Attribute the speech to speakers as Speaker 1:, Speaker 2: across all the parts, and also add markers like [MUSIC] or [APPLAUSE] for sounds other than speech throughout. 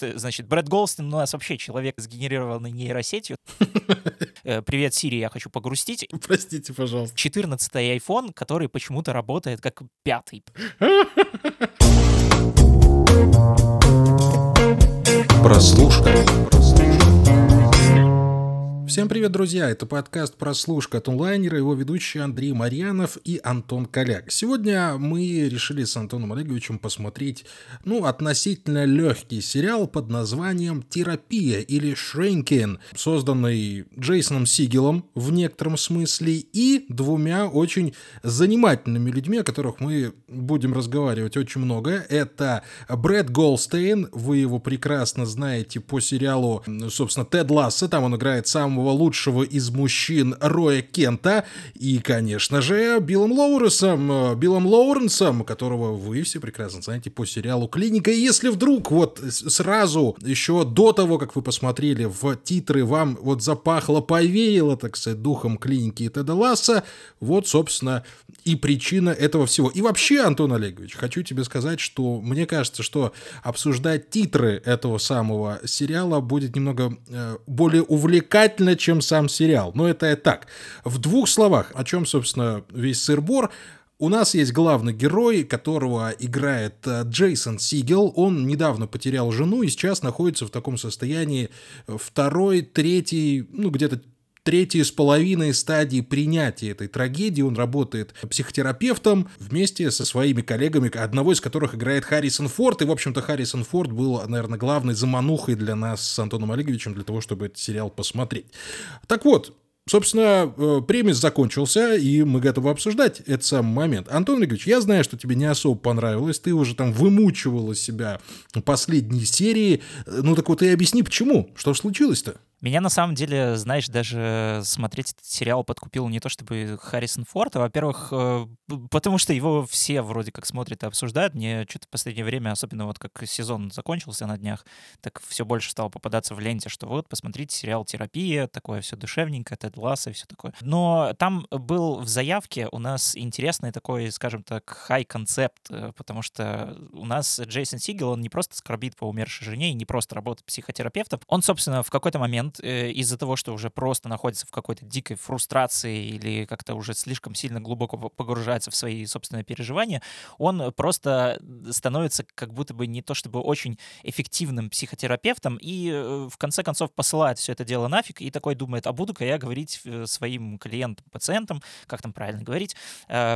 Speaker 1: Значит, Брэд Голстин у нас вообще человек, сгенерированный нейросетью. [LAUGHS] Э, Привет, Сири, я хочу погрустить.
Speaker 2: Простите, пожалуйста.
Speaker 1: 14-й iPhone, который почему-то работает как пятый. [LAUGHS]
Speaker 3: Прослушка.
Speaker 2: Всем привет, друзья! Это подкаст «Прослушка» от онлайнера, его ведущие Андрей Марьянов и Антон Коляк. Сегодня мы решили с Антоном Олеговичем посмотреть, ну, относительно легкий сериал под названием «Терапия» или «Shrinking», созданный Джейсоном Сигелом в некотором смысле и двумя очень занимательными людьми, о которых мы будем разговаривать очень много. Это Брэд Голстейн, вы его прекрасно знаете по сериалу, собственно, «Тед Ласса», там он играет самого лучшего из мужчин Роя Кента и, конечно же, Биллом Лоуренсом, Биллом Лоуренсом, которого вы все прекрасно знаете по сериалу «Клиника». И если вдруг вот сразу, еще до того, как вы посмотрели в титры, вам вот запахло, повеяло, так сказать, духом «Клиники» и Теда Ласса, вот, собственно, и причина этого всего. И вообще, Антон Олегович, хочу тебе сказать, что мне кажется, что обсуждать титры этого самого сериала будет немного э, более увлекательно, чем сам сериал. Но это так. В двух словах, о чем, собственно, весь сыр-бор. У нас есть главный герой, которого играет э, Джейсон Сигел. Он недавно потерял жену и сейчас находится в таком состоянии второй, третий, ну где-то третьей с половиной стадии принятия этой трагедии. Он работает психотерапевтом вместе со своими коллегами, одного из которых играет Харрисон Форд. И, в общем-то, Харрисон Форд был, наверное, главной заманухой для нас с Антоном Олеговичем для того, чтобы этот сериал посмотреть. Так вот, Собственно, премис закончился, и мы готовы обсуждать этот самый момент. Антон Олегович, я знаю, что тебе не особо понравилось, ты уже там вымучивал из себя последние серии. Ну так вот и объясни, почему? Что случилось-то?
Speaker 1: Меня на самом деле, знаешь, даже смотреть этот сериал подкупил не то чтобы Харрисон Форд, а, во-первых, потому что его все вроде как смотрят и обсуждают. Мне что-то в последнее время, особенно вот как сезон закончился на днях, так все больше стало попадаться в ленте, что вот, посмотрите сериал «Терапия», такое все душевненькое, Тед Ласса и все такое. Но там был в заявке у нас интересный такой, скажем так, хай-концепт, потому что у нас Джейсон Сигел, он не просто скорбит по умершей жене и не просто работает психотерапевтом, он, собственно, в какой-то момент из-за того, что уже просто находится в какой-то дикой фрустрации или как-то уже слишком сильно глубоко погружается в свои собственные переживания, он просто становится как будто бы не то чтобы очень эффективным психотерапевтом и в конце концов посылает все это дело нафиг и такой думает, а буду-ка я говорить своим клиентам, пациентам, как там правильно говорить,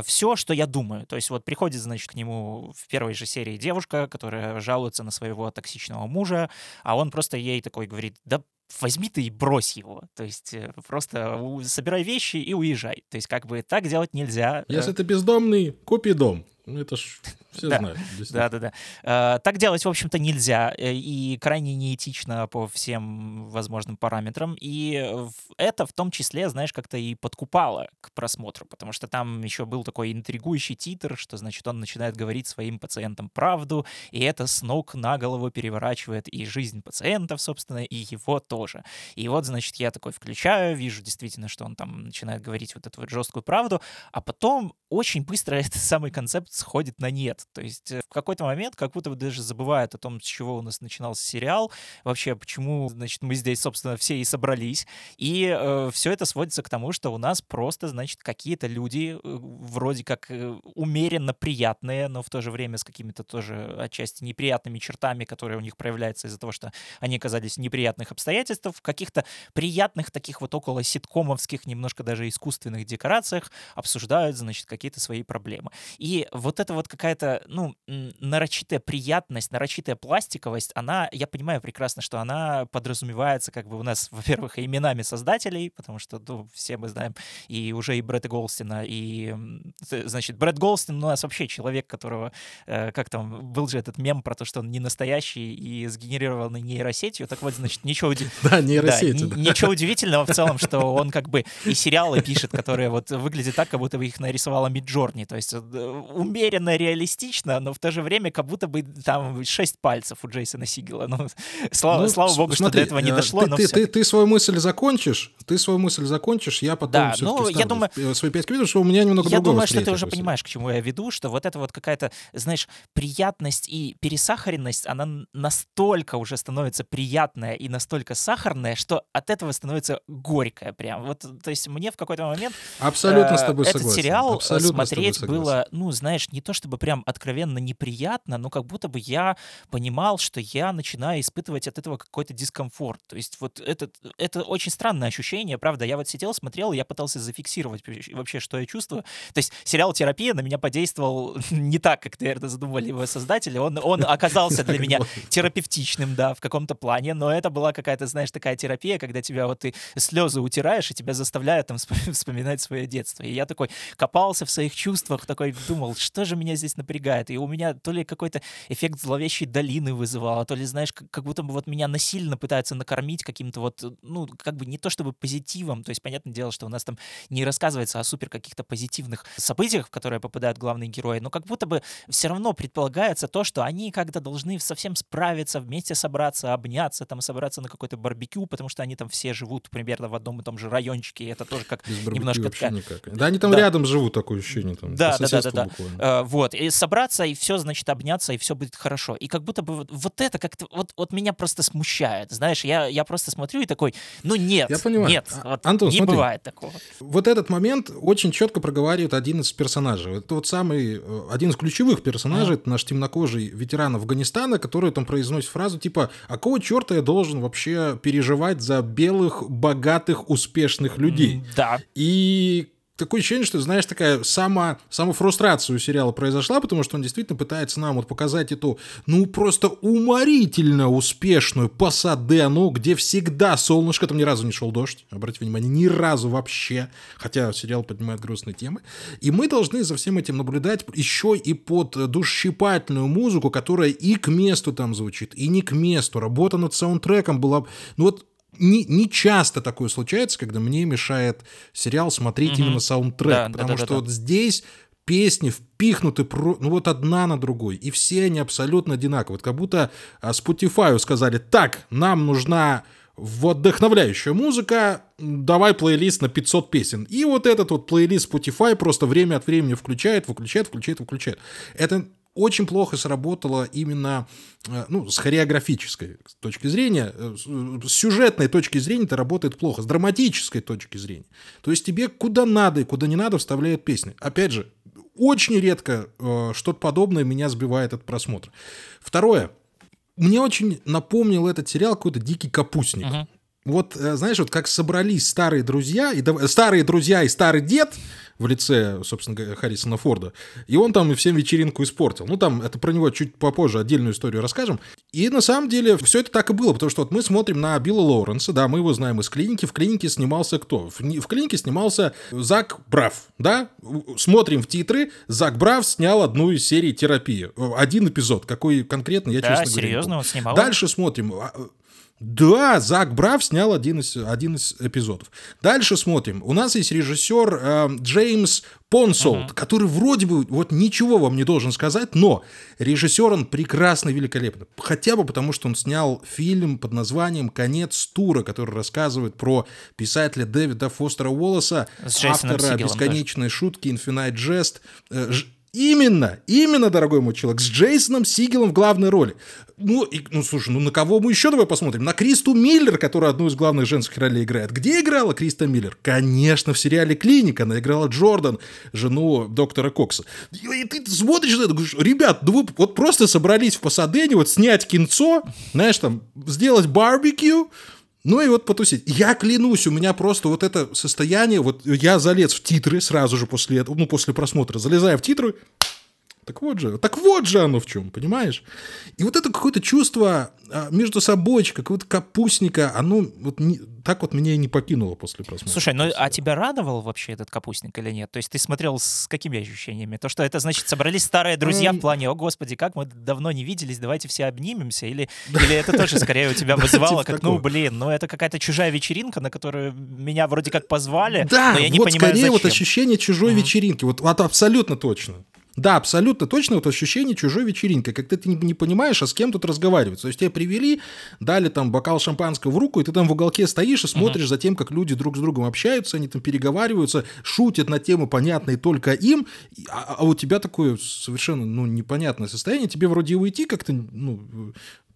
Speaker 1: все, что я думаю. То есть вот приходит, значит, к нему в первой же серии девушка, которая жалуется на своего токсичного мужа, а он просто ей такой говорит, да возьми ты и брось его. То есть э, просто собирай вещи и уезжай. То есть как бы так делать нельзя.
Speaker 2: Если ты бездомный, купи дом. Ну, это ж все
Speaker 1: да.
Speaker 2: знают.
Speaker 1: Да, да, да. Так делать, в общем-то, нельзя. Э, и крайне неэтично по всем возможным параметрам. И это в том числе, знаешь, как-то и подкупало к просмотру, потому что там еще был такой интригующий титр, что, значит, он начинает говорить своим пациентам правду, и это с ног на голову переворачивает и жизнь пациентов, собственно, и его тоже. И вот, значит, я такой включаю, вижу действительно, что он там начинает говорить вот эту вот жесткую правду, а потом очень быстро [LAUGHS] этот самый концепт сходит на нет. То есть в какой-то момент как будто бы даже забывает о том, с чего у нас начинался сериал, вообще почему, значит, мы здесь, собственно, все и собрались. И э, все это сводится к тому, что у нас просто, значит, какие-то люди э, вроде как э, умеренно приятные, но в то же время с какими-то тоже отчасти неприятными чертами, которые у них проявляются из-за того, что они оказались в неприятных обстоятельствах, в каких-то приятных таких вот около ситкомовских, немножко даже искусственных декорациях обсуждают, значит, какие-то свои проблемы. И вот эта вот какая-то, ну, нарочитая приятность, нарочитая пластиковость, она, я понимаю прекрасно, что она подразумевается как бы у нас, [LAUGHS] во-первых, именами создателей, потому что, ну, все мы знаем, и уже и Брэда Голстина, и, значит, Брэд Голстин у нас вообще человек, которого, э, как там, был же этот мем про то, что он не настоящий и сгенерированный нейросетью, так вот, значит, ничего, уди... [LAUGHS]
Speaker 2: да, нейросеть,
Speaker 1: да,
Speaker 2: да.
Speaker 1: ничего [LAUGHS] удивительного в целом, что он как бы и сериалы пишет, которые вот выглядят так, как будто бы их нарисовала Миджорни, то есть умеренно реалистично но в то же время как будто бы там шесть пальцев у Джейсона Сигела. Ну, [LAUGHS] слава,
Speaker 2: Ну,
Speaker 1: слава
Speaker 2: с-
Speaker 1: богу,
Speaker 2: смотри,
Speaker 1: что до этого не
Speaker 2: э,
Speaker 1: дошло,
Speaker 2: ты,
Speaker 1: но
Speaker 2: ты, ты, ты свою мысль закончишь, ты свою мысль закончишь, я потом
Speaker 1: Да, ну, я думаю-
Speaker 2: в- свои пять минут, что у меня немного
Speaker 1: Я думаю, что ты уже
Speaker 2: этого
Speaker 1: понимаешь, к чему я веду, что вот эта вот какая-то, знаешь, приятность и пересахаренность, она настолько уже становится приятная и настолько сахарная, что от этого становится горькая прям. Вот, то есть мне в какой-то момент.
Speaker 2: Абсолютно с
Speaker 1: э,
Speaker 2: тобой
Speaker 1: этот
Speaker 2: согласен.
Speaker 1: сериал э,
Speaker 2: Абсолютно с
Speaker 1: смотреть было, ну, знаешь, не то чтобы прям откровенно неприятно, но как будто бы я понимал, что я начинаю испытывать от этого какой-то дискомфорт. То есть вот это, это очень странное ощущение, правда. Я вот сидел, смотрел, и я пытался зафиксировать вообще, что я чувствую. То есть сериал «Терапия» на меня подействовал [LAUGHS] не так, как, наверное, задумали его создатели. Он, он [LAUGHS] оказался для меня терапевтичным, да, в каком-то плане, но это была какая-то, знаешь, такая терапия, когда тебя вот ты слезы утираешь, и тебя заставляют там вспом- вспоминать свое детство. И я такой копался в своих чувствах, такой думал, что же меня здесь напрягает. И у меня то ли какой-то эффект зловещей долины вызывало, то ли, знаешь, как, как будто бы вот меня насильно пытаются накормить каким-то вот, ну, как бы не то чтобы позитивом, то есть, понятное дело, что у нас там не рассказывается о супер каких-то позитивных событиях, в которые попадают главные герои, но как будто бы все равно предполагается то, что они когда должны совсем справиться, вместе собраться, обняться, там собраться на какой-то барбекю, потому что они там все живут примерно в одном и том же райончике, и это тоже как
Speaker 2: Без
Speaker 1: немножко такая-
Speaker 2: никак. Да, они там
Speaker 1: Да.
Speaker 2: рядом живут, такое ощущение. Там,
Speaker 1: Да, да, да, да, да. Э, вот, и собраться, и все, значит, обняться, и все будет хорошо. И как будто бы вот, вот это как-то, вот, вот меня просто смущает, знаешь, я, я просто смотрю и такой, ну нет,
Speaker 2: Я понимаю.
Speaker 1: нет,
Speaker 2: А-
Speaker 1: вот
Speaker 2: Антон,
Speaker 1: не
Speaker 2: смотри.
Speaker 1: бывает такого.
Speaker 2: Вот этот момент очень четко проговаривает один из персонажей. Это вот самый, э, один из ключевых персонажей, это наш темнокожий ветеран Афганистана, который там произносит фразу типа «А кого черта я должен вообще переживать за белых, богатых, успешных людей?»
Speaker 1: Да.
Speaker 2: И такое ощущение, что, знаешь, такая сама, самофрустрация у сериала произошла, потому что он действительно пытается нам вот показать эту, ну, просто уморительно успешную Пасадену, где всегда солнышко, там ни разу не шел дождь, обратите внимание, ни разу вообще, хотя сериал поднимает грустные темы. И мы должны за всем этим наблюдать еще и под душщипательную музыку, которая и к месту там звучит, и не к месту. Работа над саундтреком была... Ну вот не, не часто такое случается, когда мне мешает сериал смотреть
Speaker 1: Мгм.
Speaker 2: именно саундтрек,
Speaker 1: Да,
Speaker 2: потому
Speaker 1: да, да,
Speaker 2: что
Speaker 1: да.
Speaker 2: вот здесь песни впихнуты, про- ну вот одна на другой, и все они абсолютно одинаковые. Вот как будто а, Spotify сказали, так, нам нужна вдохновляющая музыка, давай плейлист на 500 песен. И вот этот вот плейлист Spotify просто время от времени включает, выключает, включает, выключает. Это очень плохо сработало именно э, ну, с хореографической точки зрения, э, с с сюжетной точки зрения это работает плохо, с драматической точки зрения. То есть тебе куда надо и куда не надо вставляют песни. Опять же, очень редко э, что-то подобное меня сбивает от просмотра. Второе. Мне очень напомнил этот сериал какой-то «Дикий капустник».
Speaker 1: Мгм.
Speaker 2: Вот, э, знаешь, вот как собрались старые друзья, и дав- старые друзья и старый дед в лице, собственно говоря, Харрисона Форда, и он там и всем вечеринку испортил. Ну, там, это про него чуть попозже отдельную историю расскажем. И на самом деле все это так и было, потому что вот мы смотрим на Билла Лоуренса, да, мы его знаем из клиники. В клинике снимался кто? В, в клинике снимался Зак Брав, да? Смотрим в титры, Зак Брав снял одну из серий терапии. Э, Один эпизод, какой конкретно, я,
Speaker 1: Да,
Speaker 2: честно говоря, не
Speaker 1: серьезно, он снимал?
Speaker 2: Дальше смотрим. Да, Зак Брав снял один из, один из эпизодов. Дальше смотрим. У нас есть режиссер э, Джеймс Понсолт, который вроде бы вот ничего вам не должен сказать, но режиссер он прекрасный, великолепный. Хотя бы потому, что он снял фильм под названием «Конец тура», который рассказывает про писателя Дэвида Фостера Уоллеса, автора «Бесконечной шутки», «Infinite Jest». Э, Именно, именно, дорогой мой человек, с Джейсоном Сигелом в главной роли. Ну, и, ну, слушай, ну на кого мы еще давай посмотрим? На Кристу Миллер, которая одну из главных женских ролей играет. Где играла Криста Миллер? Конечно, в сериале «Клиника». Она играла Джордан, жену доктора Кокса. И, ты смотришь на это, говоришь, ребят, ну вы вот просто собрались в Пасадене, вот снять кинцо, знаешь, там, сделать барбекю, ну и вот потусить. Я клянусь, у меня просто вот это состояние, вот я залез в титры сразу же после этого, ну, после просмотра, залезаю в титры, так вот же, так вот же оно в чем, понимаешь? И вот это какое-то чувство а, между собой, какого-то капустника, оно вот не- так вот меня и не покинуло после просмотра.
Speaker 1: Слушай, ну а
Speaker 2: сериала.
Speaker 1: тебя радовал вообще этот капустник или нет? То есть ты смотрел с какими ощущениями? То, что это значит, собрались старые друзья в плане, о господи, как мы давно не виделись, давайте все обнимемся? Или, или это тоже скорее у тебя [LAUGHS] вызывало,
Speaker 2: Типа
Speaker 1: как, ну блин, ну это какая-то чужая вечеринка, на которую меня вроде как позвали,
Speaker 2: Да,
Speaker 1: но я не
Speaker 2: вот
Speaker 1: понимаю,
Speaker 2: скорее вот
Speaker 1: зачем.
Speaker 2: ощущение чужой вечеринки, вот, вот абсолютно точно. Да, абсолютно точно вот ощущение чужой вечеринки, как ты не, не понимаешь, а с кем тут разговаривать. То есть тебя привели, дали там бокал шампанского в руку, и ты там в уголке стоишь и смотришь uh-huh. за тем, как люди друг с другом общаются, они там переговариваются, шутят на темы, понятные только им, а, а у тебя такое совершенно ну, непонятное состояние, тебе вроде уйти как-то, ну,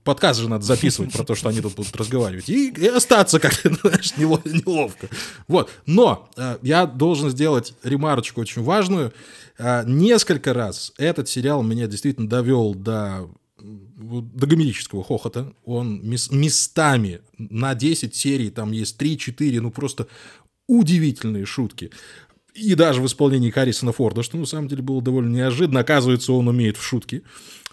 Speaker 2: подкаст же надо записывать про то, что они тут будут разговаривать, и, и остаться как-то, [LAUGHS] знаешь, неловко. Вот. Но э, я должен сделать ремарочку очень важную. Э, несколько раз этот сериал меня действительно довел до до гомерического хохота. Он местами на 10 серий, там есть 3-4, ну просто удивительные шутки и даже в исполнении Харрисона Форда, что на самом деле было довольно неожиданно. Оказывается, он умеет в шутки.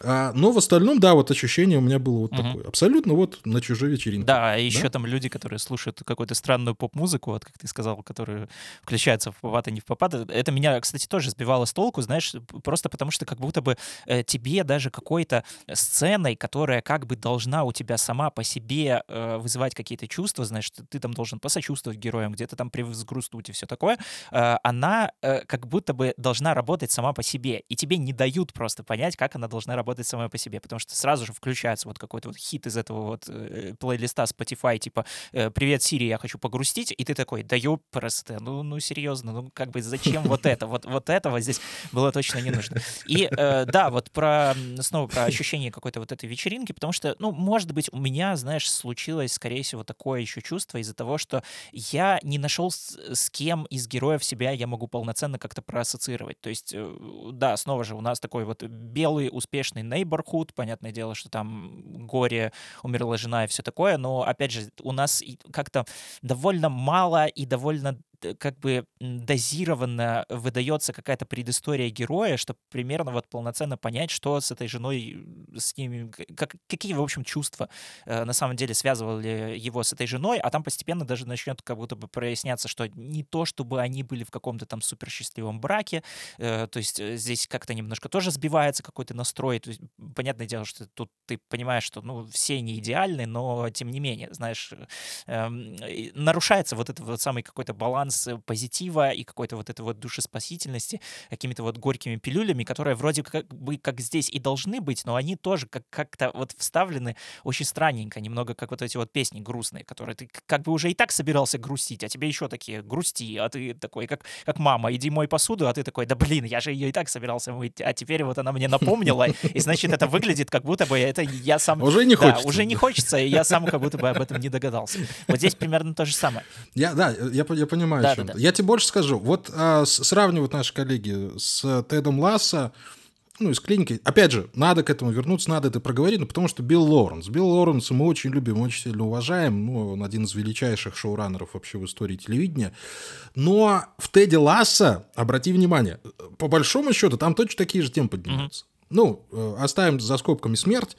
Speaker 2: А, но в остальном, да, вот ощущение у меня было вот угу. такое. Абсолютно вот на чужой вечеринке.
Speaker 1: Да, а еще да? там люди, которые слушают какую-то странную поп-музыку, вот как ты сказал, которые включаются в попад и не в попад. Это меня, кстати, тоже сбивало с толку, знаешь, просто потому что как будто бы э, тебе даже какой-то сценой, которая как бы должна у тебя сама по себе э, вызывать какие-то чувства, знаешь, ты, там должен посочувствовать героям, где-то там привзгрустнуть и все такое, э, она э, как будто бы должна работать сама по себе, и тебе не дают просто понять, как она должна работать самой по себе, потому что сразу же включается вот какой-то вот хит из этого вот э, плейлиста Spotify, типа э, «Привет, Сири, я хочу погрустить», и ты такой «Да просто, ну, ну серьезно, ну как бы зачем вот это? Вот, вот этого здесь было точно не нужно». И э, да, вот про, снова про ощущение какой-то вот этой вечеринки, потому что, ну, может быть, у меня, знаешь, случилось, скорее всего, такое еще чувство из-за того, что я не нашел с, с кем из героев себя я могу полноценно как-то проассоциировать. То есть, э, да, снова же у нас такой вот белый, успешный Neighborhood, понятное дело, что там горе, умерла жена и все такое, но, опять же, у нас как-то довольно мало и довольно как бы дозированно выдается какая-то предыстория героя, чтобы примерно вот полноценно понять, что с этой женой, с ними, как, какие, в общем, чувства э, на самом деле связывали его с этой женой, а там постепенно даже начнет как будто бы проясняться, что не то, чтобы они были в каком-то там супер счастливом браке, э, то есть э, здесь как-то немножко тоже сбивается какой-то настрой, то есть понятное дело, что тут ты понимаешь, что ну все не идеальны, но тем не менее, знаешь, э, э, нарушается вот этот вот самый какой-то баланс баланс э, позитива и какой-то вот этой вот душеспасительности какими-то вот горькими пилюлями, которые вроде как бы как здесь и должны быть, но они тоже как- как-то вот вставлены очень странненько, немного как вот эти вот песни грустные, которые ты как бы уже и так собирался грустить, а тебе еще такие грусти, а ты такой, как, как мама, иди мой посуду, а ты такой, да блин, я же ее и так собирался мыть, а теперь вот она мне напомнила, [LAUGHS] и значит это выглядит как будто бы это я сам...
Speaker 2: Уже не хочется.
Speaker 1: уже не хочется, и я сам как будто бы об этом не догадался. Вот здесь примерно то же самое.
Speaker 2: Я, да, я, я понимаю, да, да, да. Я тебе больше скажу. Вот а, сравнивают наши коллеги с Тедом Ласса, ну, из клиники. Опять же, надо к этому вернуться, надо это проговорить, ну, потому что Билл Лоуренс. Билл Лоуренс мы очень любим, очень сильно уважаем. Ну, он один из величайших шоураннеров вообще в истории телевидения. Но в Теде Ласса, обрати внимание, по большому счету, там точно такие же темы поднимаются. Mm-hmm. Ну, э, оставим за скобками смерть,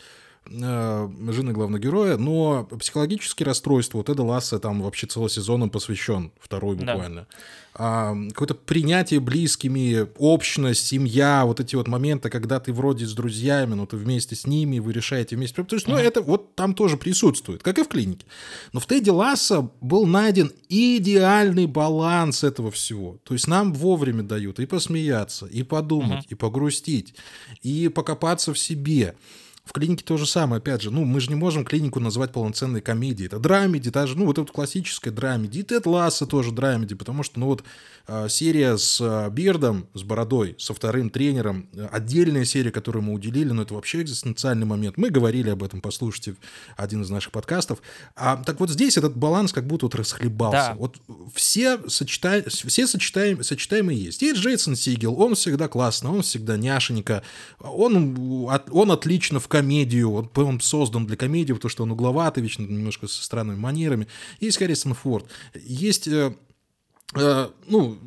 Speaker 2: жены главного героя, но психологические расстройства, вот Эда Ласса там вообще целый сезон он посвящен, второй буквально. Да. А, какое-то принятие близкими, общность, семья, вот эти вот моменты, когда ты вроде с друзьями, но ты вместе с ними, вы решаете вместе. То есть, ну, это вот там тоже присутствует, как и в клинике. Но в Теди Ласса был найден идеальный баланс этого всего. То есть нам вовремя дают и посмеяться, и подумать, uh-huh. и погрустить, и покопаться в себе. В клинике то же самое, опять же, ну, мы же не можем клинику назвать полноценной комедией. Это драмеди, даже, ну, вот это классическая драмеди. И Тед Ласса тоже драмеди, потому что, ну, вот э, серия с э, Бирдом, с Бородой, со вторым тренером, э, отдельная серия, которую мы уделили, но это вообще экзистенциальный момент. Мы говорили об этом, послушайте один из наших подкастов. А, так вот здесь этот баланс как будто вот расхлебался. Да. Вот все, сочета... все сочетаем... сочетаемые есть. Есть Джейсон Сигел, он всегда классно, он всегда няшенька, он, он отлично в комедию, он, он создан для комедии, потому что он угловатый, вечно немножко со странными манерами. Есть Харрисон Форд, есть э, э, ну,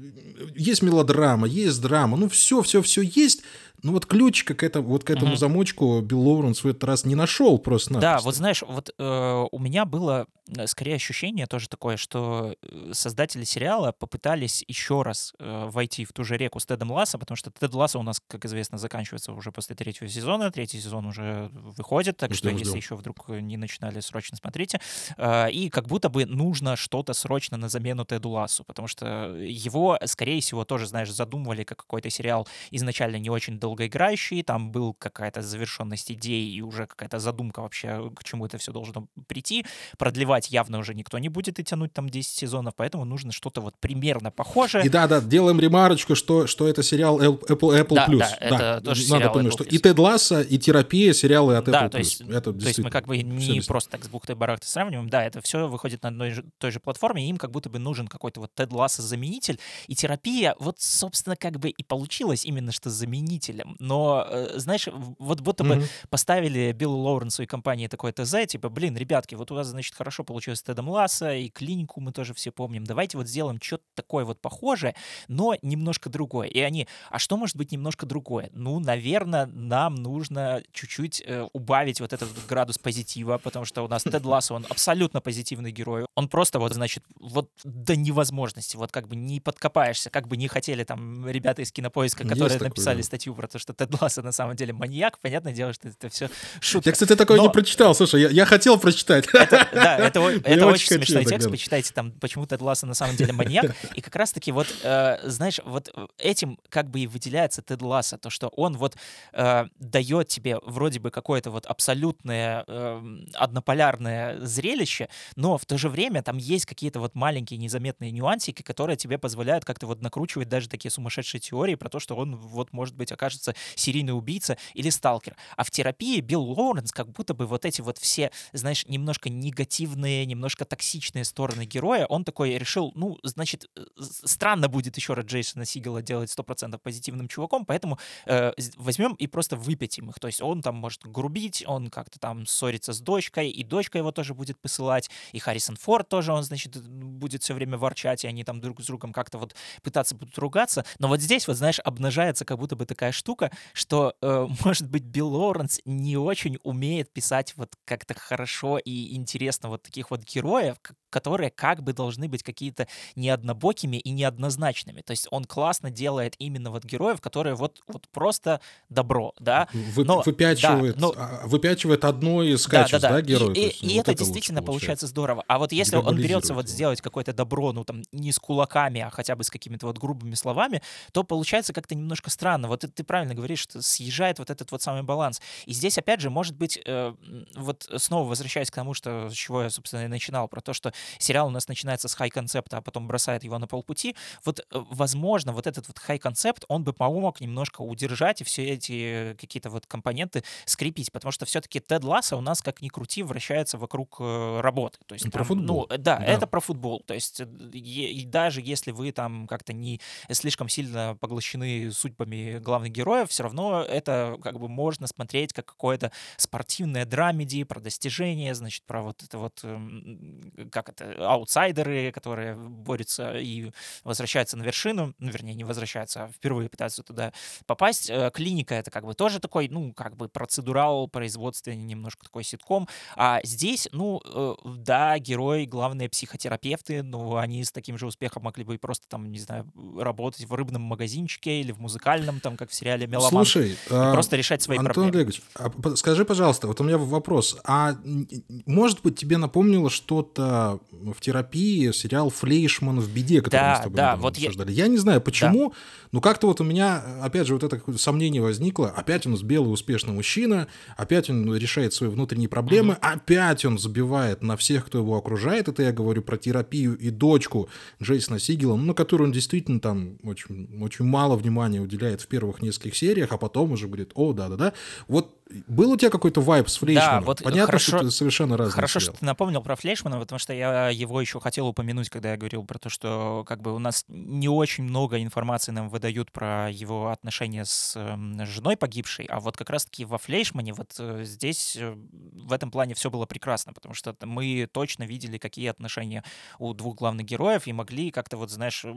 Speaker 2: есть мелодрама, есть драма, ну, все, все, все есть, ну вот ключика к этому, вот к этому угу. замочку Билл Лоуренс в этот раз не нашел просто.
Speaker 1: Да, вот знаешь, вот э, у меня было Э, скорее ощущение тоже такое, что э, создатели сериала попытались еще раз э, войти в ту же реку с Тедом Ласса, потому что Тед Ласса у нас, как известно, заканчивается уже после третьего сезона, третий сезон уже выходит, так ждем, что ждем. если еще вдруг не начинали, срочно смотрите. Э, и как будто бы нужно что-то срочно на замену Теду Лассу, потому что его, скорее всего, тоже, знаешь, задумывали как какой-то сериал изначально не очень долгоиграющий, там был какая-то завершенность идей и уже какая-то задумка вообще, к чему это все должно прийти. Продлевать явно уже никто не будет и тянуть там 10 сезонов, поэтому нужно что-то вот примерно похожее.
Speaker 2: И да-да, делаем ремарочку, что, что это сериал Apple, Apple
Speaker 1: Да,
Speaker 2: Plus.
Speaker 1: да, это тоже
Speaker 2: Надо
Speaker 1: Apple
Speaker 2: что
Speaker 1: Plus.
Speaker 2: и Тед Ласса, и терапия сериалы от Apple
Speaker 1: Да,
Speaker 2: Plus.
Speaker 1: то есть,
Speaker 2: это
Speaker 1: то есть мы как бы не просто так с бухтой барахтой сравниваем, да, это все выходит на одной же, той же платформе, и им как будто бы нужен какой-то вот Тед Ласса заменитель, и терапия, вот, собственно, как бы и получилась именно что заменителем, но, э, знаешь, вот будто бы
Speaker 2: Мгм.
Speaker 1: поставили Биллу Лоуренсу и компании такое ТЗ, типа, блин, ребятки, вот у вас, значит, хорошо получилось с Тедом Ласса, и клинику мы тоже все помним, давайте вот сделаем что-то такое вот похожее, но немножко другое. И они, а что может быть немножко другое? Ну, наверное, нам нужно чуть-чуть э, убавить вот этот градус позитива, потому что у нас Тед [LAUGHS] Лассо, он абсолютно позитивный герой. Он просто вот, значит, вот до невозможности, вот как бы не подкопаешься, как бы не хотели там ребята из Кинопоиска, которые написали статью про то, что Тед Лассо на самом деле маньяк, понятное дело, что это все шутка.
Speaker 2: Я, кстати, такое не
Speaker 1: Но-
Speaker 2: прочитал. Слушай, я, я хотел прочитать.
Speaker 1: Да, [LAUGHS] это, это
Speaker 2: очень
Speaker 1: очень смешной текст.
Speaker 2: делать.
Speaker 1: Почитайте там, почему Тед Лассо на самом деле маньяк. [LAUGHS] И как раз-таки вот, э, знаешь, вот этим как бы и выделяется Тед Лассо, то, что он вот э, дает тебе вроде бы какое-то вот абсолютное э, однополярное зрелище, но в то же время там есть какие-то вот маленькие незаметные нюансики, которые тебе позволяют как-то вот накручивать даже такие сумасшедшие теории про то, что он вот, может быть, окажется серийный убийца или сталкер. А в терапии Билл Лоуренс как будто бы вот эти вот все, знаешь, немножко негативные, немножко токсичные стороны героя, он такой решил, ну, значит, э, странно будет еще раз Джейсона Сигала делать 100% позитивным чуваком, поэтому э, возьмем и просто выпятим их. То есть он там может грубить, он как-то там ссорится с дочкой, и дочка его тоже будет посылать, и Харрисон Форд тоже, он, значит, будет все время ворчать, и они там друг с другом как-то вот пытаться будут ругаться. Но вот здесь вот, знаешь, обнажается как будто бы такая штука, что, э, [LAUGHS] может быть, Билл Лоуренс не очень умеет писать вот как-то хорошо и интересно вот таких вот героев, которые как бы должны быть какие-то неоднобокими и неоднозначными. То есть он классно делает именно вот героев, которые вот, вот просто добро, да,
Speaker 2: Вы-
Speaker 1: Но-
Speaker 2: выпячивает,
Speaker 1: да, но-
Speaker 2: а, выпячивает одно из качеств, да,
Speaker 1: И-
Speaker 2: героя?
Speaker 1: И,
Speaker 2: То есть,
Speaker 1: и
Speaker 2: вот
Speaker 1: это
Speaker 2: лучше
Speaker 1: действительно
Speaker 2: получается.
Speaker 1: получается здорово. А вот если он берется вот сделать какое-то добро, ну там не с кулаками, а хотя бы с какими-то вот грубыми словами, то получается как-то немножко странно. Вот это ты правильно говоришь, что съезжает вот этот вот самый баланс. И здесь, опять же, может быть, э, вот снова возвращаясь к тому, что, с чего я, собственно, и начинал, про то, что сериал у нас начинается с хай-концепта, а потом бросает его на полпути. Вот, э, возможно, вот этот вот хай-концепт, он бы помог немножко удержать и все эти какие-то вот компоненты скрепить, потому что все-таки Тед Ласса у нас, как ни крути, вращается вокруг э, работы. То есть
Speaker 2: Про
Speaker 1: там,
Speaker 2: футбол.
Speaker 1: Ну, э, да,
Speaker 2: Да.
Speaker 1: это про футбол. То есть э, е- и даже если вы там как-то не слишком сильно поглощены судьбами главных героев, все равно это как бы можно смотреть как какое-то спортивное драмеди про достижения, значит, про вот это вот, эм, как это, аутсайдеры, которые борются и возвращаются на вершину, ну, вернее, не возвращаются, а впервые пытаются туда попасть. Э, Клиника — это как бы тоже такой, ну, как бы процедурал, производственный немножко такой ситком. А здесь, ну, э, да, герои, главные психотерапевты, но они с таким же успехом могли бы и просто там, не знаю, работать в рыбном магазинчике или в музыкальном, там, как в сериале «Меломан».
Speaker 2: Слушай, а,
Speaker 1: просто решать свои
Speaker 2: Антон
Speaker 1: проблемы.
Speaker 2: Олегович, а скажи, пожалуйста, вот у меня вопрос. А может быть тебе напомнило что-то out. В терапии сериал «Флейшман в беде», который мы
Speaker 1: Да,
Speaker 2: с тобой
Speaker 1: да, вот я-
Speaker 2: обсуждали? Я... не знаю, почему, но как-то вот у меня, опять же, вот это какое-то сомнение возникло. Опять нас белый успешный мужчина, опять он решает свои внутренние проблемы, опять он забивает на всех, кто его окружает. Это я говорю про терапию и дочку Джейсона Сигела, ну, на которую он действительно там очень, очень мало внимания уделяет в первых нескольких сериях, а потом уже говорит, о, да-да-да. Вот был у тебя какой-то вайп с Флейшманом?
Speaker 1: вот
Speaker 2: Понятно,
Speaker 1: хорошо-
Speaker 2: что это совершенно разные
Speaker 1: Хорошо,
Speaker 2: сериалы.
Speaker 1: что ты напомнил про Флешмана, потому что я его еще хотел упомянуть, когда я говорил про то, что как бы у нас не очень много информации нам выдают про его отношения с эм, женой погибшей, а вот как раз-таки во Флейшмане вот э, здесь э, в этом плане все было прекрасно, потому что мы точно видели, какие отношения у двух главных героев и могли как-то вот, знаешь, э,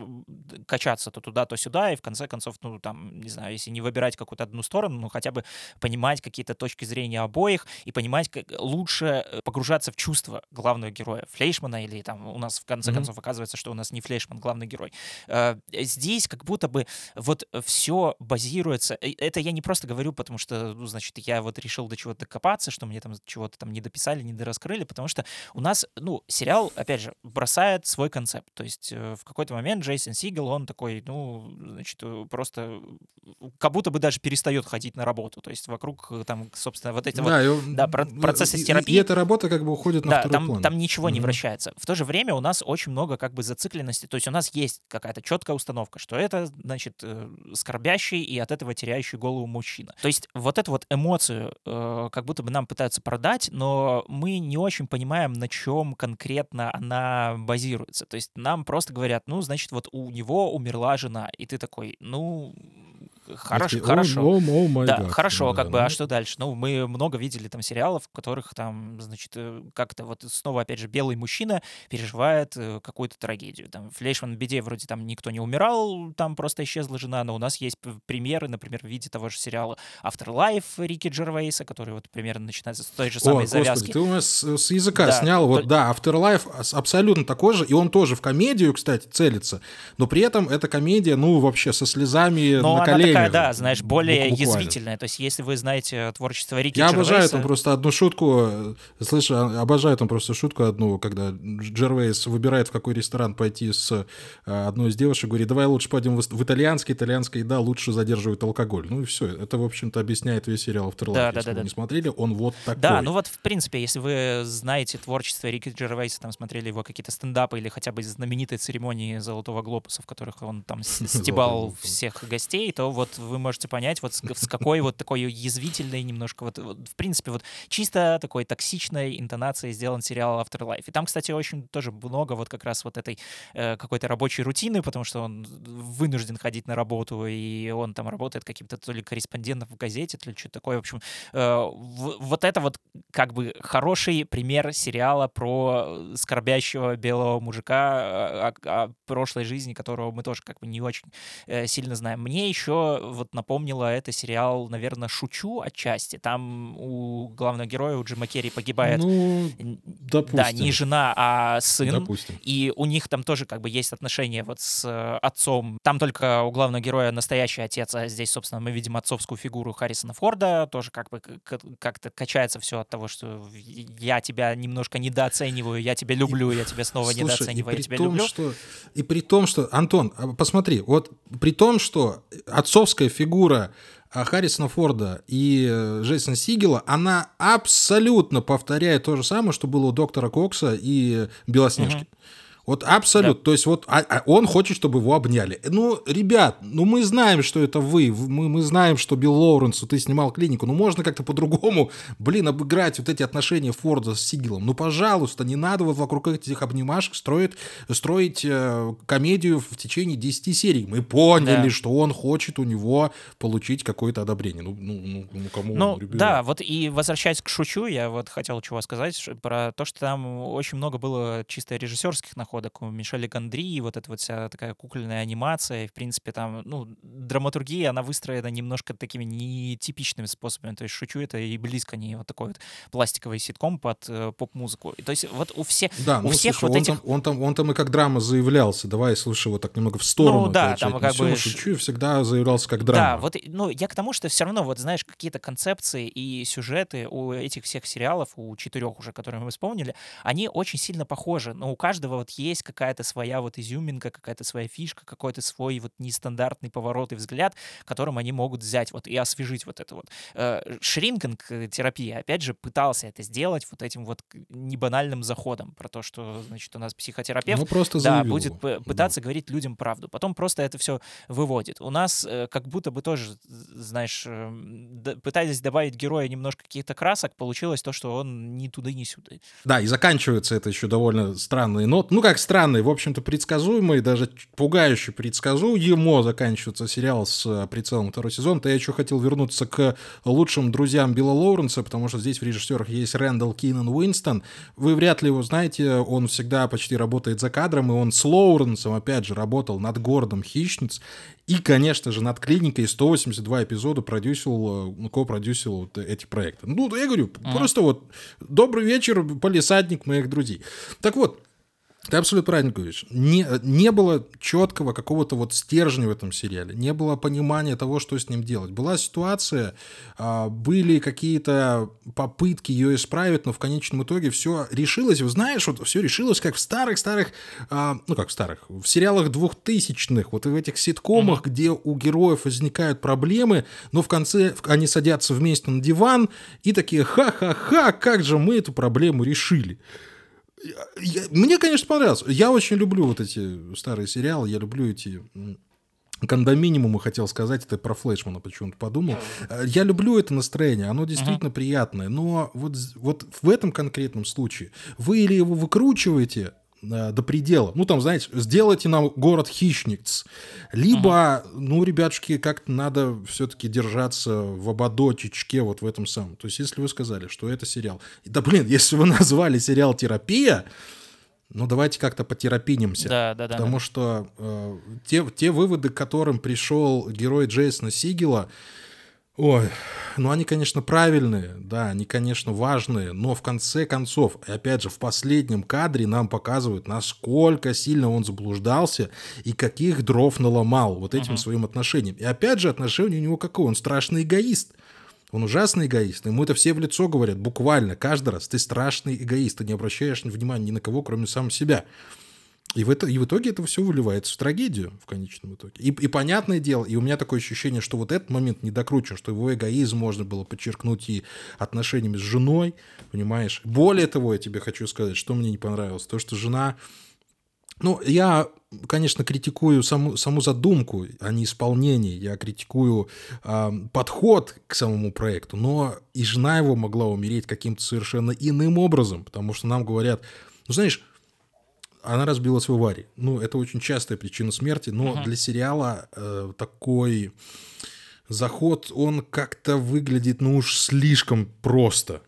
Speaker 1: качаться то туда, то сюда, и в конце концов, ну там, не знаю, если не выбирать какую-то одну сторону, ну хотя бы понимать, какие какие-то точки зрения обоих и понимать, как лучше погружаться в чувства главного героя, Флейшмана, или там у нас в конце mm-hmm. концов оказывается, что у нас не Флейшман главный герой. Э, здесь как будто бы вот все базируется, это я не просто говорю, потому что, ну, значит, я вот решил до чего-то докопаться, что мне там чего-то там не дописали, не дораскрыли, потому что у нас, ну, сериал, опять же, бросает свой концепт, то есть э, в какой-то момент Джейсон Сигел, он такой, ну, значит, просто как будто бы даже перестает ходить на работу, то есть вокруг там, собственно, вот эти да, вот и, да, процессы
Speaker 2: и,
Speaker 1: терапии.
Speaker 2: И эта работа как бы уходит на
Speaker 1: да,
Speaker 2: второй
Speaker 1: там,
Speaker 2: план.
Speaker 1: там ничего mm-hmm. не вращается. В то же время у нас очень много как бы зацикленности, то есть у нас есть какая-то четкая установка, что это, значит, э, скорбящий и от этого теряющий голову мужчина. То есть вот эту вот эмоцию э, как будто бы нам пытаются продать, но мы не очень понимаем, на чем конкретно она базируется. То есть нам просто говорят, ну, значит, вот у него умерла жена, и ты такой, ну, хорошо,
Speaker 2: Такие,
Speaker 1: хорошо.
Speaker 2: О, о, о
Speaker 1: да,
Speaker 2: God.
Speaker 1: хорошо,
Speaker 2: да,
Speaker 1: как бы,
Speaker 2: ну.
Speaker 1: а что дальше? Ну, мы много видели там сериалов, в которых там, значит, э, как-то вот снова, опять же, белый мужчина переживает э, какую-то трагедию. Там в Флейшман беде вроде там никто не умирал, там просто исчезла жена, но у нас есть примеры, например, в виде того же сериала Afterlife Рики Джервейса, который вот примерно начинается с той же
Speaker 2: О,
Speaker 1: самой
Speaker 2: господи,
Speaker 1: завязки.
Speaker 2: ты у нас с языка
Speaker 1: Да,
Speaker 2: снял, вот
Speaker 1: то-
Speaker 2: да, Afterlife абсолютно такой же, и он тоже в комедию, кстати, целится, но при этом эта комедия, ну, вообще со слезами
Speaker 1: Но
Speaker 2: на коленях.
Speaker 1: Такая, да, знаешь, более
Speaker 2: буквально.
Speaker 1: язвительная. То есть, если вы знаете творчество Рики
Speaker 2: Я обожаю
Speaker 1: Джервейса-
Speaker 2: там просто одну шутку, э, слышь, а- обожаю там просто шутку одну, когда Джервейс выбирает, в какой ресторан пойти с э, одной из девушек, говорит, давай лучше пойдем в итальянский, итальянская еда лучше задерживает алкоголь. Ну и все, это, в общем-то, объясняет весь сериал Afterlife.
Speaker 1: Да, да,
Speaker 2: Если
Speaker 1: да,
Speaker 2: вы
Speaker 1: да.
Speaker 2: не смотрели, он вот такой.
Speaker 1: Да, ну вот, в принципе, если вы знаете творчество Рики Джервейса, там смотрели его какие-то стендапы или хотя бы знаменитые церемонии Золотого Глобуса, в которых он там [LAUGHS] стебал всех гостей, то вот вы можете понять, вот с, [LAUGHS] с какой вот такой язвительной немножко, вот, вот, в принципе, вот чисто такой токсичной интонацией сделан сериал Afterlife. И там, кстати, очень тоже много вот как раз вот этой э, какой-то рабочей рутины, потому что он вынужден ходить на работу, и он там работает каким-то то ли корреспондентом в газете, то ли что-то такое. В общем, э, вот это вот как бы хороший пример сериала про скорбящего белого мужика, о, о прошлой жизни, которого мы тоже как бы не очень э, сильно знаем. Мне еще вот напомнило это сериал, наверное, «Шучу» отчасти. Там у главного героя, у Джима Керри погибает,
Speaker 2: Ну, допустим.
Speaker 1: да, не жена, а сын.
Speaker 2: Допустим.
Speaker 1: И у них там тоже как бы есть отношения вот с э, отцом. Там только у главного героя настоящий отец, а здесь, собственно, мы видим отцовскую фигуру Харрисона Форда. Тоже как бы как-то качается все от того, что я тебя немножко недооцениваю, я тебя люблю, я тебя снова
Speaker 2: Слушай, и
Speaker 1: недооцениваю, я тебя
Speaker 2: том,
Speaker 1: люблю.
Speaker 2: Что, и при том, что... Антон, а посмотри, вот при том, что отцовская фигура Харрисона Форда и э, Джейсона Сигела, она абсолютно повторяет то же самое, что было у доктора Кокса и Белоснежки. Вот абсолютно. То есть вот а- а он хочет, чтобы его обняли. Ну, ребят, ну мы знаем, что это вы. Мы, мы знаем, что Билл Лоуренсу ты снимал клинику. Ну можно как-то по-другому, блин, обыграть вот эти отношения Форда с Сигелом. Ну, пожалуйста, не надо вот вокруг этих обнимашек строить, строить э, комедию в течение 10 серий. Мы поняли,
Speaker 1: Да.
Speaker 2: что он хочет у него получить какое-то одобрение. Ну, ну, ну, ну, кому
Speaker 1: Ну,
Speaker 2: ребят?
Speaker 1: да, вот и возвращаясь к Шучу, я вот хотел чего сказать, про то, что там очень много было чисто режиссерских находок у Мишеля Гондри, вот эта вот вся такая кукольная анимация, и, в принципе, там, ну, драматургия, она выстроена немножко такими нетипичными способами, то есть Шучу это и близко не вот такой вот пластиковый ситком под э, поп-музыку. И То есть вот у всех,
Speaker 2: Да,
Speaker 1: у
Speaker 2: ну,
Speaker 1: всех
Speaker 2: слушай,
Speaker 1: вот
Speaker 2: он,
Speaker 1: этих...
Speaker 2: там, он, там, он там и как драма заявлялся. Давай, слушай, вот так немного в сторону.
Speaker 1: Ну, да, там как бы
Speaker 2: Шучу всегда заявлялся как
Speaker 1: Да,
Speaker 2: драма.
Speaker 1: вот, и- ну, я к тому, что все равно, вот, знаешь, какие-то концепции и сюжеты у этих всех сериалов, у четырех уже, которые мы вспомнили, они очень сильно похожи, но у каждого вот есть какая-то своя вот изюминка, какая-то своя фишка, какой-то свой вот нестандартный поворот и взгляд, которым они могут взять вот и освежить вот это вот. Шринкинг терапия, опять же, пытался это сделать вот этим вот небанальным заходом про то, что, значит, у нас психотерапевт
Speaker 2: Ну, просто
Speaker 1: да, будет
Speaker 2: его.
Speaker 1: пытаться говорить людям правду. Потом просто это все выводит. У нас э, как будто бы тоже, знаешь, эм, пытались добавить героя немножко каких-то красок, получилось то, что он ни туда, ни сюда.
Speaker 2: Да, и заканчивается это еще довольно странной нот. Ну, как как странный, в общем-то, предсказуемый, даже пугающе предсказуемо заканчивается сериал с э, прицелом второй сезон, то я еще хотел вернуться к лучшим друзьям Билла Лоуренса, потому что здесь в режиссерах есть Рэндалл Киннон Уинстон. Вы вряд ли его знаете, он всегда почти работает за кадром, и он с Лоуренсом, опять же, работал над городом «Хищниц», и, конечно же, над клиникой 182 эпизода продюсил, э, ко-продюсил вот эти проекты. Ну, я говорю, mm-hmm. просто вот добрый вечер, полисадник моих друзей. Так вот, ты абсолютно правильно говоришь. Не, не было четкого какого-то вот стержня в этом сериале. Не было понимания того, что с ним делать. Была ситуация, а, были какие-то попытки ее исправить, но в конечном итоге все решилось. Вы знаешь, вот все решилось как в старых-старых, а, ну как в старых, в сериалах двухтысячных, вот в этих ситкомах, mm-hmm. где у героев возникают проблемы, но в конце они садятся вместе на диван и такие, ха-ха-ха, как же мы эту проблему решили. Я, мне, конечно, понравилось. Я очень люблю вот эти старые сериалы, я люблю эти кондоминиумы, хотел сказать, это про Флэшмана почему-то подумал. Я люблю это настроение, оно действительно uh-huh. приятное, но вот, вот в этом конкретном случае вы или его выкручиваете, Э, до предела. Ну, там, знаете, сделайте нам город хищниц. Либо, ага. ну, ребятушки, как-то надо все-таки держаться в ободочечке вот в этом самом. То есть, если вы сказали, что это сериал... Да, блин, если вы [LAUGHS] назвали сериал «Терапия», ну, давайте как-то потерапинимся.
Speaker 1: Да, да, да.
Speaker 2: Потому
Speaker 1: да.
Speaker 2: что э, те, те выводы, к которым пришел герой Джейсона Сигела, Ой, ну они, конечно, правильные, да, они, конечно, важные, но в конце концов, и опять же, в последнем кадре нам показывают, насколько сильно он заблуждался и каких дров наломал вот этим uh-huh. своим отношением. И опять же, отношение у него какое? Он страшный эгоист. Он ужасный эгоист. Ему это все в лицо говорят, буквально, каждый раз. Ты страшный эгоист, ты не обращаешь внимания ни на кого, кроме самого себя. И в, это, и в итоге это все выливается в трагедию в конечном итоге. И, и понятное дело, и у меня такое ощущение, что вот этот момент не докручен, что его эгоизм можно было подчеркнуть и отношениями с женой, понимаешь? Более того, я тебе хочу сказать, что мне не понравилось, то, что жена... Ну, я, конечно, критикую саму, саму задумку, а не исполнение. Я критикую э, подход к самому проекту, но и жена его могла умереть каким-то совершенно иным образом, потому что нам говорят, ну, знаешь, она разбилась в аварии. Ну, это очень частая причина смерти, но uh-huh. для сериала э, такой заход, он как-то выглядит, ну уж слишком просто.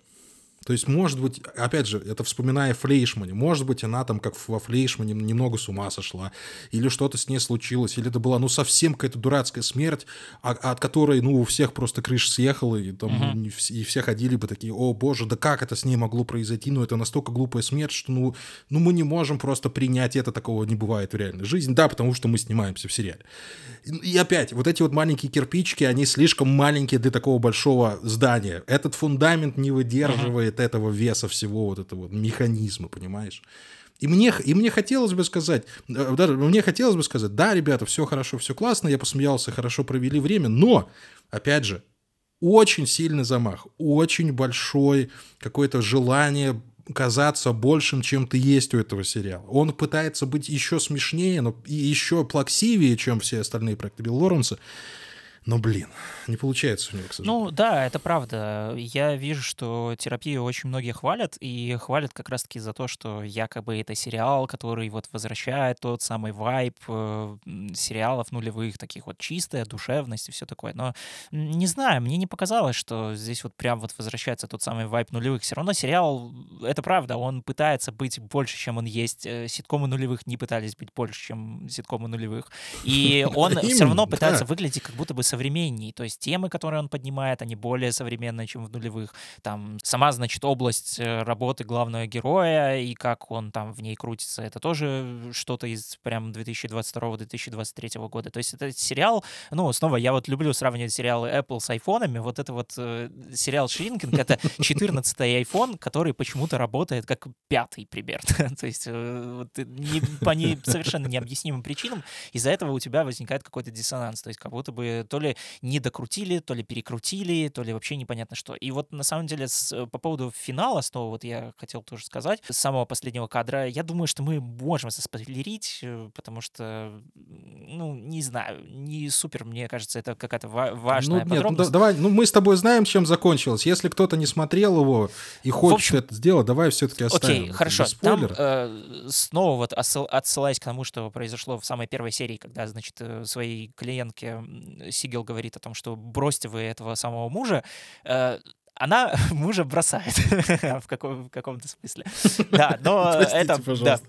Speaker 2: То есть, может быть, опять же, это вспоминая Флейшмане, может быть, она там, как во Флейшмане, немного с ума сошла, или что-то с ней случилось, или это была, ну, совсем какая-то дурацкая смерть, а, от которой, ну, у всех просто крыша съехала, и там, uh-huh. и все ходили бы такие, о, боже, да как это с ней могло произойти, ну, это настолько глупая смерть, что, ну, ну мы не можем просто принять это, такого не бывает в реальной жизни, да, потому что мы снимаемся в сериале. И опять, вот эти вот маленькие кирпичики, они слишком маленькие для такого большого здания. Этот фундамент не выдерживает uh-huh. этого веса всего вот этого механизма, понимаешь? И мне, и мне хотелось бы сказать, э, даже мне хотелось бы сказать, да, ребята, все хорошо, все классно, я посмеялся, хорошо провели время, но, опять же, очень сильный замах, очень большое какое-то желание казаться большим, чем ты есть у этого сериала. Он пытается быть еще смешнее, но и еще плаксивее, чем все остальные проекты Билла Лоренса. Но, блин, не получается у него, к
Speaker 1: сожалению. Ну, да, это правда. Я вижу, что терапию очень многие хвалят, и хвалят как раз-таки за то, что якобы это сериал, который вот возвращает тот самый вайб э, сериалов нулевых, таких вот чистая душевность и все такое. Но не знаю, мне не показалось, что здесь вот прям вот возвращается тот самый вайб нулевых. Все равно сериал, это правда, он пытается быть больше, чем он есть. Э, ситкомы нулевых не пытались быть больше, чем ситкомы нулевых. И [LAUGHS] он все равно пытается выглядеть как будто бы современней. То есть темы, которые он поднимает, они более современные, чем в нулевых. Там сама, значит, область э, работы главного героя и как он там в ней крутится, это тоже что-то из прям 2022-2023 года. То есть это сериал, ну, снова, я вот люблю сравнивать сериалы Apple с айфонами. Вот это вот э, сериал Шринкинг, это [LAUGHS] 14-й iPhone, который почему-то работает как пятый примерно. [LAUGHS] То есть э, вот, не, по не, совершенно необъяснимым причинам из-за этого у тебя возникает какой-то диссонанс. То есть как будто бы то ли не докрутили, то ли перекрутили, то ли вообще непонятно что. И вот на самом деле с, по поводу финала снова вот я хотел тоже сказать, с самого последнего кадра, я думаю, что мы можем заспойлерить, э, потому что, ну, не знаю, не супер, мне кажется, это какая-то ва- важная
Speaker 2: ну, нет,
Speaker 1: подробность.
Speaker 2: Ну, давай, ну мы с тобой знаем, чем закончилось. Если кто-то не смотрел его и хочет
Speaker 1: общем,
Speaker 2: это сделать, давай все-таки оставим.
Speaker 1: Окей,
Speaker 2: это
Speaker 1: хорошо. Там э, снова вот отсылаясь к тому, что произошло в самой первой серии, когда, значит, э, своей клиентке Сигел говорит о том, что бросьте вы этого самого мужа, э, она [LAUGHS] мужа бросает [LAUGHS] в, каком- в каком-то смысле. [LAUGHS] Да, но
Speaker 2: Простите,
Speaker 1: это... да.
Speaker 2: пожалуйста.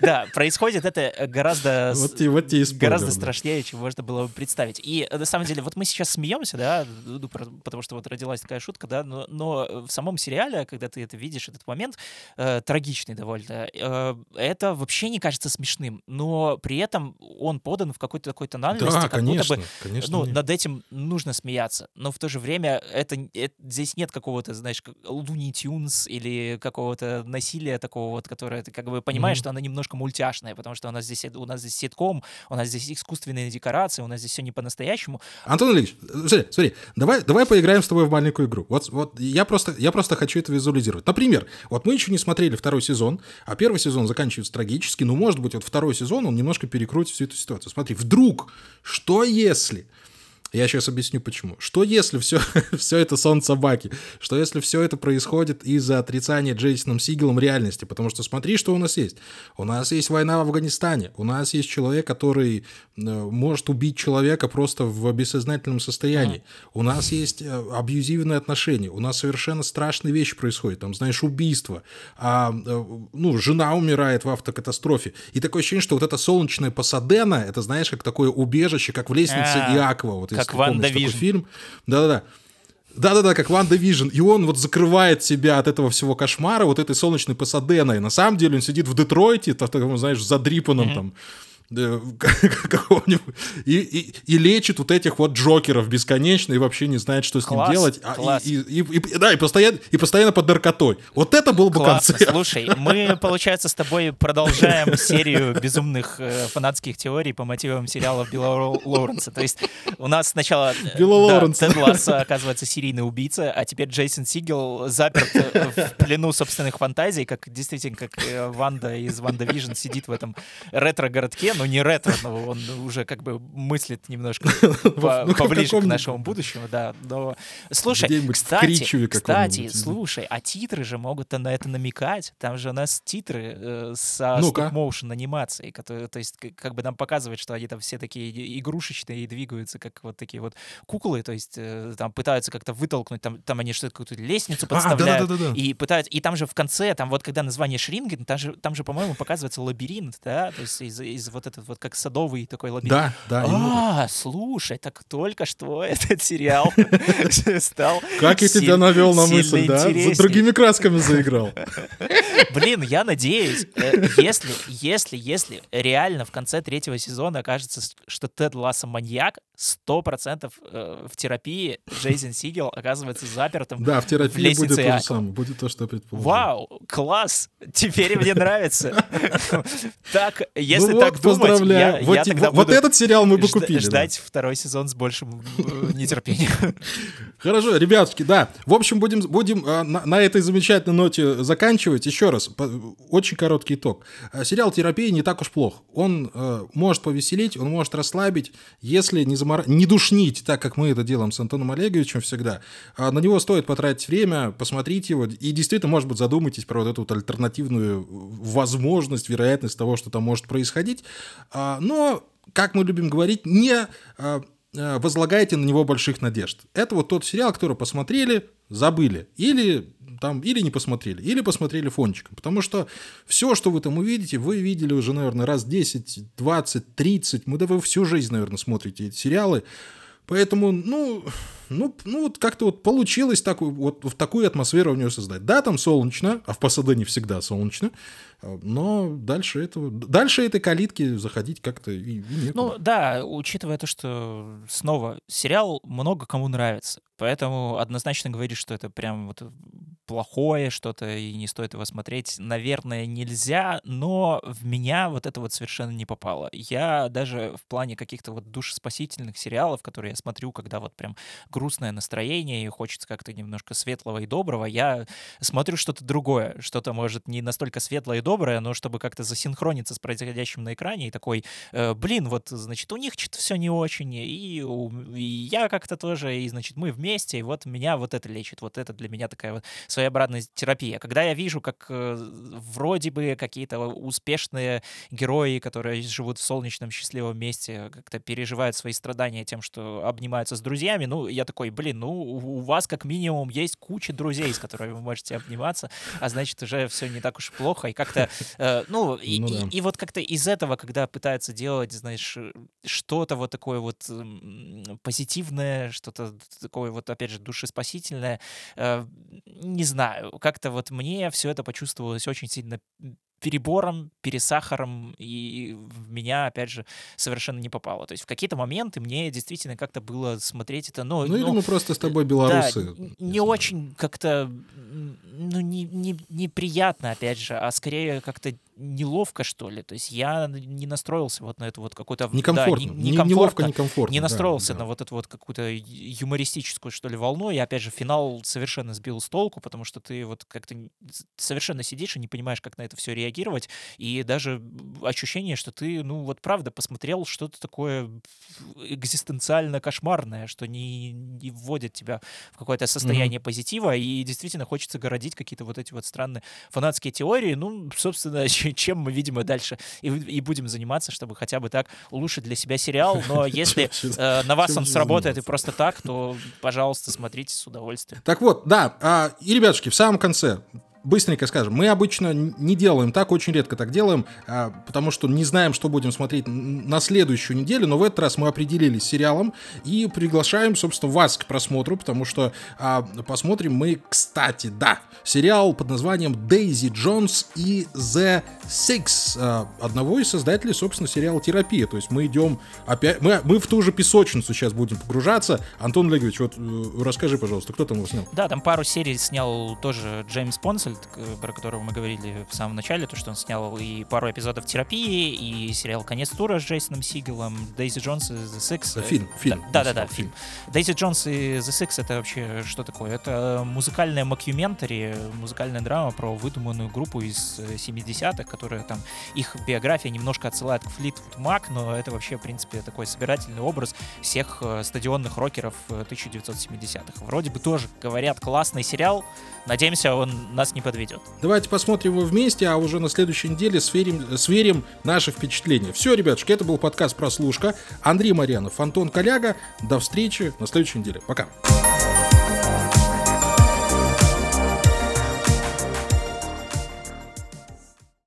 Speaker 1: Да, происходит это гораздо...
Speaker 2: Вот тебе, вот и
Speaker 1: гораздо страшнее, чем можно было бы представить. И э, на самом деле, вот мы сейчас смеемся, да, ну, потому что вот родилась такая шутка, да, но, но в самом сериале, когда ты это видишь, этот момент э, трагичный довольно, э, это вообще не кажется смешным, но при этом он подан в какой-то такой тональности,
Speaker 2: Да,
Speaker 1: как
Speaker 2: конечно,
Speaker 1: будто бы
Speaker 2: конечно.
Speaker 1: ну,
Speaker 2: нет.
Speaker 1: над этим нужно смеяться, но в то же время это, н- э- здесь нет какого-то, знаешь, Looney Tunes или какого-то насилия такого вот, которое ты как бы понимаешь,
Speaker 2: Мгм.
Speaker 1: что оно немножко мультяшное, потому что у нас здесь, э- у нас здесь ситком, у нас здесь искусственные декорации, у нас здесь все не по-настоящему.
Speaker 2: Антон Ильич, смотри, смотри, давай, давай поиграем с тобой в маленькую игру. Вот, вот я, просто, я просто хочу это визуализировать. Например, вот мы еще не смотрели второй сезон, а первый сезон заканчивается трагически, но, может быть, вот второй сезон, он немножко перекрутит всю эту ситуацию. Смотри, вдруг, что если... Я сейчас объясню почему. Что если все, [LAUGHS] все это сон собаки? Что если все это происходит из-за отрицания Джейсоном Сигелом реальности? Потому что смотри, что у нас есть. У нас есть война в Афганистане. У нас есть человек, который э, может убить человека просто в бессознательном состоянии. У нас есть э, абьюзивные отношения. У нас совершенно страшные вещи происходят. Там, знаешь, убийство. А, э, ну, жена умирает в автокатастрофе. И такое ощущение, что вот это солнечное Пасадена, это, знаешь, как такое убежище, как в лестнице
Speaker 1: А,
Speaker 2: Иакова. Вот, если
Speaker 1: как
Speaker 2: помнишь
Speaker 1: Ванда
Speaker 2: такой
Speaker 1: Вижн.
Speaker 2: фильм. Да-да-да. Да-да-да, как WandaVision. И он вот закрывает себя от этого всего кошмара, вот этой солнечной Пасаденой. На самом деле он сидит в Детройте, в таком, знаешь, задрипанном там да, [LAUGHS] какого-нибудь, и, и, и лечит вот этих вот Джокеров бесконечно и вообще не знает, что с ним
Speaker 1: Класс,
Speaker 2: делать. А,
Speaker 1: класс.
Speaker 2: и, и, и- и- да, и постоянно, и постоянно под наркотой. Вот это был бы
Speaker 1: Классно,
Speaker 2: концерт.
Speaker 1: слушай, мы, получается, с тобой продолжаем серию безумных э, фанатских теорий по мотивам сериалов Билла Лоу- Лоуренса. То есть у нас сначала э,
Speaker 2: Билла
Speaker 1: да,
Speaker 2: Лоуренса.
Speaker 1: Тед Лассо, оказывается, серийный убийца, а теперь Джейсон Сигел заперт э, в плену собственных фантазий, как действительно, как э, Ванда из WandaVision сидит в этом ретро-городке, но не ретро, но он уже как бы мыслит немножко [LAUGHS]
Speaker 2: Ну, в
Speaker 1: поближе к нашему будущему, да. Но слушай, кстати, кстати, слушай, а титры же могут на это намекать. Там же у нас титры э, со
Speaker 2: Ну-ка.
Speaker 1: моушен анимацией, которые, то есть как бы нам показывает, что они там все такие игрушечные и двигаются как вот такие вот куклы, то есть э, там пытаются как-то вытолкнуть, там, там они что-то какую-то лестницу
Speaker 2: А,
Speaker 1: подставляют. И пытаются, и там же в конце, там вот когда название Шринген, там же, там же, по-моему, показывается лабиринт, да, то есть из, из вот этот вот как садовый такой лабиринт.
Speaker 2: Да, да.
Speaker 1: А, слушай, так только что [LAUGHS] этот сериал [LAUGHS] стал
Speaker 2: Как я тебя навел на мысль, да? Другими красками заиграл. [LAUGHS]
Speaker 1: Блин, я надеюсь, э, если, если, если реально в конце третьего сезона окажется, что Тед Лассо маньяк, сто процентов э, в терапии Джейсон Сигел оказывается запертым.
Speaker 2: Да, в терапии будет
Speaker 1: лестнице
Speaker 2: то же самое. Будет то, что я предположил.
Speaker 1: Вау, класс! Теперь мне нравится. Так, если так
Speaker 2: вот,
Speaker 1: думать,
Speaker 2: поздравляю.
Speaker 1: я
Speaker 2: Вот
Speaker 1: я тогда
Speaker 2: вот этот сериал мы бы купили. да.
Speaker 1: Ждать второй сезон с большим э, нетерпением. [LAUGHS]
Speaker 2: Хорошо, ребятушки, да. В общем, будем, будем э, на, на этой замечательной ноте заканчивать. Еще раз, очень короткий итог. Э, Сериал «Терапия» не так уж плох. Он э, может повеселить, он может расслабить, если не, замора... не душнить, так как мы это делаем с Антоном Олеговичем всегда. А на него стоит потратить время, посмотреть его, и действительно, может быть, задумайтесь про вот эту вот альтернативную возможность, вероятность того, что там может происходить. А, Но, как мы любим говорить, не а, а, возлагайте на него больших надежд. Это вот тот сериал, который посмотрели, забыли. Или там, или не посмотрели, или посмотрели фончиком. Потому что все, что вы там увидите, вы видели уже, наверное, раз 10, 20, 30, мы да вы всю жизнь, наверное, смотрите эти сериалы. Поэтому, ну, ну, ну вот как-то вот получилось так, вот в такую атмосферу у него создать. Да, там солнечно, а в Пасадене всегда солнечно, а, но дальше этого, дальше этой калитки заходить как-то и, и некуда.
Speaker 1: Ну да, учитывая то, что снова сериал много кому нравится, поэтому однозначно говорить, что это прям вот плохое что-то и не стоит его смотреть, наверное, нельзя, но в меня вот это вот совершенно не попало. Я даже в плане каких-то вот душеспасительных сериалов, которые я смотрю, когда вот прям грустное настроение и хочется как-то немножко светлого и доброго, я смотрю что-то другое, что-то, может, не настолько светлое и доброе, но чтобы как-то засинхрониться с происходящим на экране и такой, э, блин, вот, значит, у них что-то все не очень, и, и я как-то тоже, и, значит, мы вместе, и вот меня вот это лечит, вот это для меня такая вот своеобразная терапия. Когда я вижу, как э, вроде бы какие-то успешные герои, которые живут в солнечном счастливом месте, как-то переживают свои страдания тем, что обнимаются с друзьями, ну, я такой, блин, ну, у вас как минимум есть куча друзей, с которыми вы можете обниматься, а значит, уже все не так уж плохо, и как-то, э, ну, и, ну да. и, и вот как-то из этого, когда пытаются делать, знаешь, что-то вот такое вот позитивное, что-то такое вот, опять же, душеспасительное, э, не знаю, как-то вот мне все это почувствовалось очень сильно перебором, пересахаром, и в меня, опять же, совершенно не попало. То есть в какие-то моменты мне действительно как-то было смотреть это, ну...
Speaker 2: Ну, ну или мы просто с тобой белорусы.
Speaker 1: Да, не очень как-то, ну, не, не, неприятно, опять же, а скорее как-то неловко, что ли. То есть я не настроился вот на эту вот какую-то...
Speaker 2: Некомфортно. Да, не, не неловко, некомфортно.
Speaker 1: Не настроился да, да. на вот эту вот какую-то юмористическую, что ли, волну. И опять же, финал совершенно сбил с толку, потому что ты вот как-то совершенно сидишь и не понимаешь, как на это все реагировать. И даже ощущение, что ты, ну вот правда, посмотрел что-то такое экзистенциально кошмарное, что не, не вводит тебя в какое-то состояние mm-hmm. позитива, и действительно хочется городить какие-то вот эти вот странные фанатские теории. Ну, собственно, [LAUGHS] [LAUGHS] чем мы, видимо, дальше и, и будем заниматься, чтобы хотя бы так улучшить для себя сериал. Но [LAUGHS] если э, на вас он сработает и просто так, то, пожалуйста, смотрите с удовольствием.
Speaker 2: Так вот, да, а, и, ребятушки, в самом конце быстренько скажем, мы обычно не делаем так, очень редко так делаем, а, потому что не знаем, что будем смотреть на следующую неделю, но в этот раз мы определились с сериалом и приглашаем, собственно, вас к просмотру, потому что а, посмотрим мы, кстати, да, сериал под названием Дейзи Джонс и The Six, а, одного из создателей, собственно, сериала «Терапия», то есть мы идем опять, мы, мы в ту же песочницу сейчас будем погружаться. Антон Олегович, вот э, расскажи, пожалуйста, кто там его снял?
Speaker 1: Да, там пару серий снял тоже Джеймс Понсель, Дональд, про которого мы говорили в самом начале, то, что он снял и пару эпизодов терапии, и сериал «Конец тура» с Джейсоном Сигелом, Дейзи Джонс и The Six.
Speaker 2: Фильм, фильм.
Speaker 1: Да-да-да, фильм. Дейзи Джонс и The Six — это вообще что такое? Это музыкальная макюментари, музыкальная драма про выдуманную группу из 70-х, которая там, их биография немножко отсылает к Флитвуд Мак, но это вообще, в принципе, такой собирательный образ всех э, стадионных рокеров 1970-х. Э, Вроде бы тоже, говорят, классный сериал, Надеемся, он нас не подведет.
Speaker 2: Давайте посмотрим его вместе, а уже на следующей неделе сверим, сверим наши впечатления. Все, ребятушки, это был подкаст «Прослушка». Андрей Марьянов, Антон Коляга. До встречи на следующей неделе. Пока. Пока.